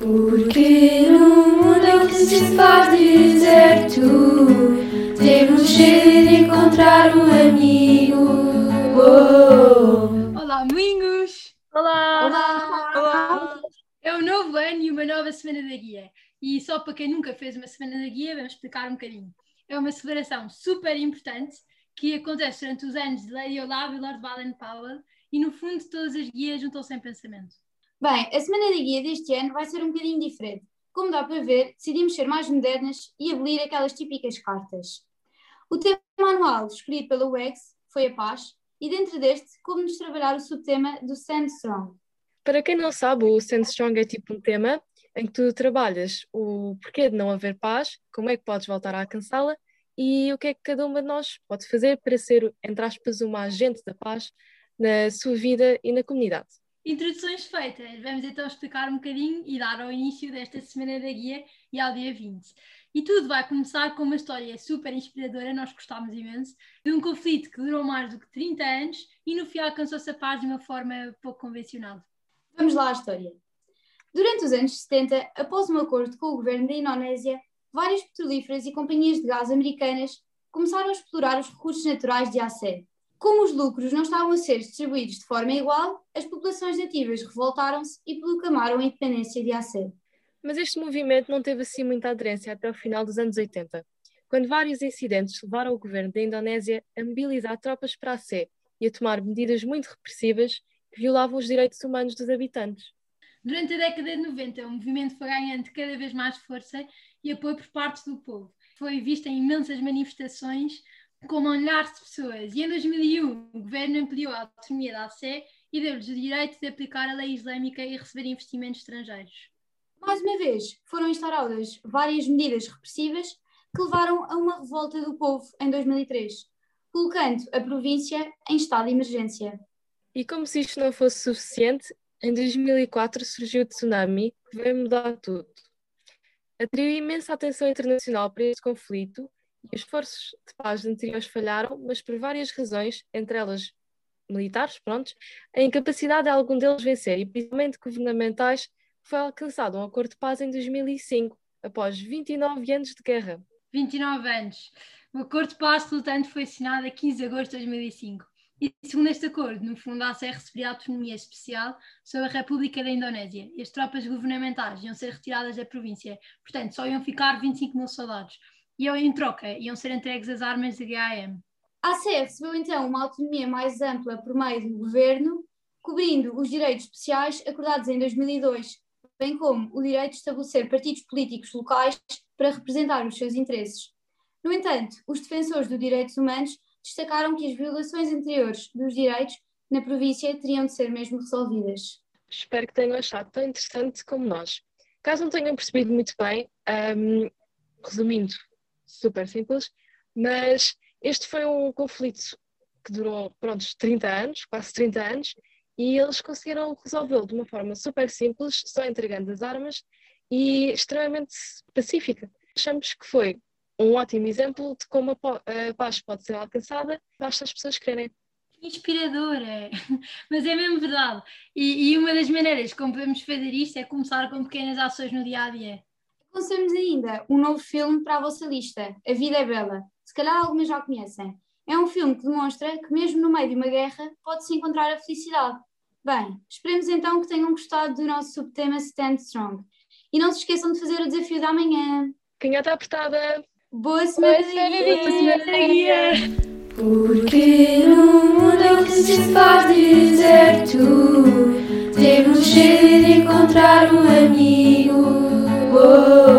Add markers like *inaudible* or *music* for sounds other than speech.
Porque no mundo que se faz deserto, temos sede de encontrar um amigo. Oh. Olá, amigos! Olá! Olá! Olá! É um novo ano e uma nova Semana da Guia. E só para quem nunca fez uma Semana da Guia, vamos explicar um bocadinho. É uma celebração super importante que acontece durante os anos de Lady Olave e Lord Baden-Powell e, no fundo, todas as guias juntam-se em pensamento. Bem, a Semana da Guia deste ano vai ser um bocadinho diferente. Como dá para ver, decidimos ser mais modernas e abolir aquelas típicas cartas. O tema anual escolhido pela UX foi a paz e dentro deste, como-nos trabalhar o subtema do Stand Strong. Para quem não sabe, o Stand Strong é tipo um tema em que tu trabalhas o porquê de não haver paz, como é que podes voltar a alcançá-la e o que é que cada uma de nós pode fazer para ser, entre aspas, uma agente da paz na sua vida e na comunidade. Introduções feitas, vamos então explicar um bocadinho e dar ao início desta Semana da Guia e ao dia 20. E tudo vai começar com uma história super inspiradora, nós gostámos imenso, de um conflito que durou mais do que 30 anos e no fim alcançou-se a paz de uma forma pouco convencional. Vamos lá à história. Durante os anos 70, após um acordo com o governo da Indonésia, várias petrolíferas e companhias de gás americanas começaram a explorar os recursos naturais de Aceh. Como os lucros não estavam a ser distribuídos de forma igual, as populações nativas revoltaram-se e proclamaram a independência de Aceh. Mas este movimento não teve assim muita aderência até o final dos anos 80, quando vários incidentes levaram o governo da Indonésia a mobilizar tropas para Aceh e a tomar medidas muito repressivas que violavam os direitos humanos dos habitantes. Durante a década de 90, o movimento foi ganhando cada vez mais força e apoio por parte do povo. Foi visto em imensas manifestações com milhares de pessoas. E em 2001, o governo ampliou a autonomia da ACE e deu-lhes o direito de aplicar a lei islâmica e receber investimentos estrangeiros. Mais uma vez, foram instauradas várias medidas repressivas que levaram a uma revolta do povo em 2003, colocando a província em estado de emergência. E como se isto não fosse suficiente, em 2004 surgiu o tsunami que veio mudar tudo. Atraiu imensa atenção internacional para este conflito e os esforços de paz anteriores falharam, mas por várias razões, entre elas militares, prontos, a incapacidade de algum deles vencer e principalmente governamentais, foi alcançado um acordo de paz em 2005, após 29 anos de guerra. 29 anos. O acordo de paz resultante foi assinado a 15 de agosto de 2005. E segundo este acordo, no fundo, a ACR receberia autonomia especial sobre a República da Indonésia e as tropas governamentais iam ser retiradas da província. Portanto, só iam ficar 25 mil soldados. E em troca, iam ser entregues as armas da GAM. A ACR recebeu então uma autonomia mais ampla por meio do governo, cobrindo os direitos especiais acordados em 2002, bem como o direito de estabelecer partidos políticos locais para representar os seus interesses. No entanto, os defensores dos direitos humanos destacaram que as violações anteriores dos direitos na província teriam de ser mesmo resolvidas. Espero que tenham achado tão interessante como nós. Caso não tenham percebido muito bem, um, resumindo, super simples, mas este foi um conflito que durou, pronto, 30 anos, quase 30 anos, e eles conseguiram resolvê-lo de uma forma super simples, só entregando as armas e extremamente pacífica. Achamos que foi um ótimo exemplo de como a paz pode ser alcançada, basta as pessoas quererem. Inspiradora, *laughs* mas é mesmo verdade. E, e, uma das maneiras como podemos fazer isto é começar com pequenas ações no dia a dia. Conhecemos ainda um novo filme para a vossa lista, A Vida é Bela. Se calhar algumas já conhecem. É um filme que demonstra que, mesmo no meio de uma guerra, pode-se encontrar a felicidade. Bem, esperemos então que tenham gostado do nosso subtema Stand Strong. E não se esqueçam de fazer o desafio da manhã. Canhota apertada! Boa semana, Boa semana guia! Porque no mundo em que se faz deserto, oh.